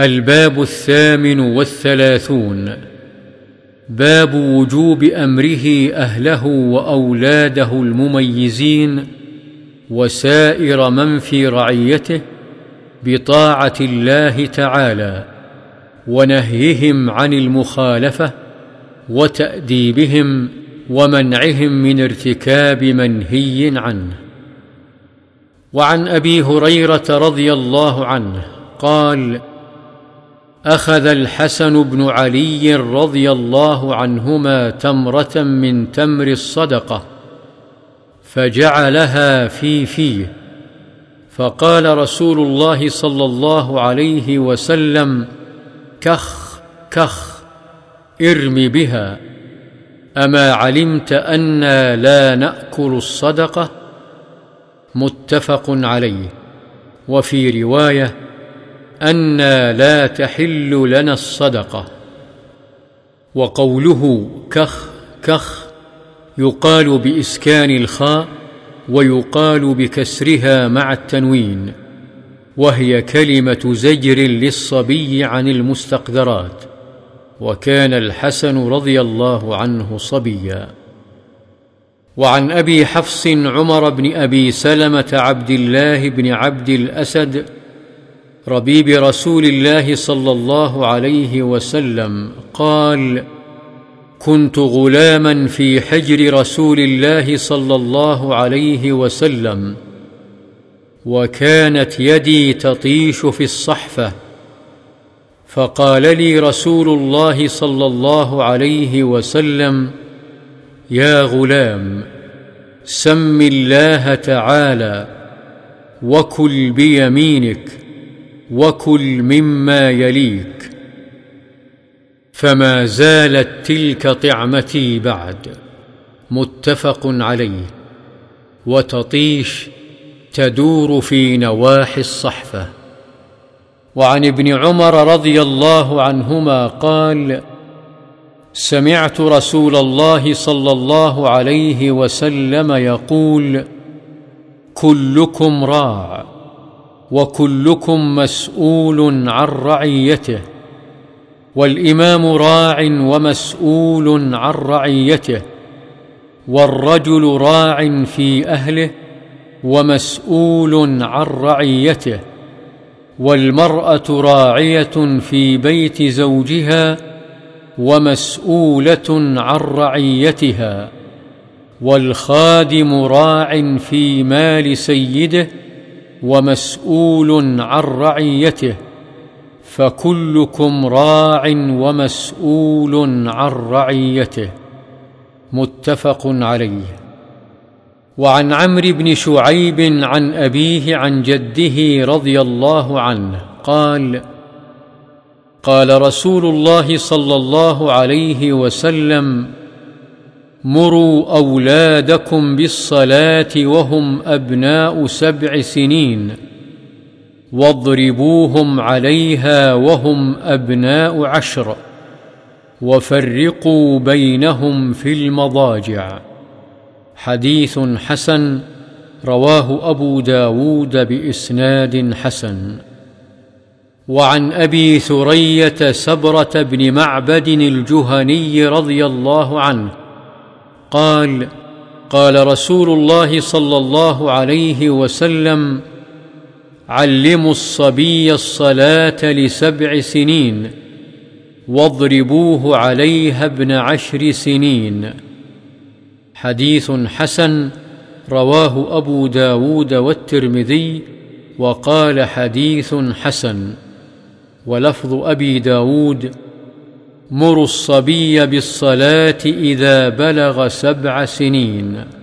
الباب الثامن والثلاثون. باب وجوب أمره أهله وأولاده المميزين وسائر من في رعيته بطاعة الله تعالى ونهيهم عن المخالفة وتأديبهم ومنعهم من ارتكاب منهي عنه. وعن أبي هريرة رضي الله عنه قال أخذ الحسن بن علي رضي الله عنهما تمرة من تمر الصدقة فجعلها في فيه. فقال رسول الله صلى الله عليه وسلم كخ كخ إرم بها أما علمت أنا لا نأكل الصدقة؟ متفق عليه. وفي رواية أنا لا تحل لنا الصدقة. وقوله كخ كخ يقال بإسكان الخاء ويقال بكسرها مع التنوين وهي كلمة زجر للصبي عن المستقذرات وكان الحسن رضي الله عنه صبيا. وعن أبي حفص عمر بن أبي سلمة عبد الله بن عبد الأسد ربيب رسول الله صلى الله عليه وسلم قال كنت غلاما في حجر رسول الله صلى الله عليه وسلم وكانت يدي تطيش في الصحفة فقال لي رسول الله صلى الله عليه وسلم يا غلام سم الله تعالى وكل بيمينك وكل مما يليك فما زالت تلك طعمتي بعد. متفق عليه. وتطيش تدور في نواحي الصحفة. وعن ابن عمر رضي الله عنهما قال سمعت رسول الله صلى الله عليه وسلم يقول كلكم راع. وكلكم مسؤول عن رعيته والإمام راع ومسؤول عن رعيته والرجل راع في أهله ومسؤول عن رعيته والمرأة راعية في بيت زوجها ومسؤولة عن رعيتها والخادم راع في مال سيده ومسؤول عن رعيته فكلكم راع ومسؤول عن رعيته. متفق عليه. وعن عمرو بن شعيب عن أبيه عن جده رضي الله عنه قال قال رسول الله صلى الله عليه وسلم مروا أولادكم بالصلاة وهم أبناء سبع سنين. واضربوهم عليها وهم أبناء عشر. وفرقوا بينهم في المضاجع. حديث حسن رواه أبو داود بإسناد حسن. وعن أبي ثرية سبرة بن معبد الجهني رضي الله عنه قال قال رسول الله صلى الله عليه وسلم علموا الصبي الصلاة لسبع سنين واضربوه عليها ابن عشر سنين. حديث حسن رواه أبو داود والترمذي وقال حديث حسن. ولفظ أبي داود مروا الصبي بالصلاة إذا بلغ سبع سنين.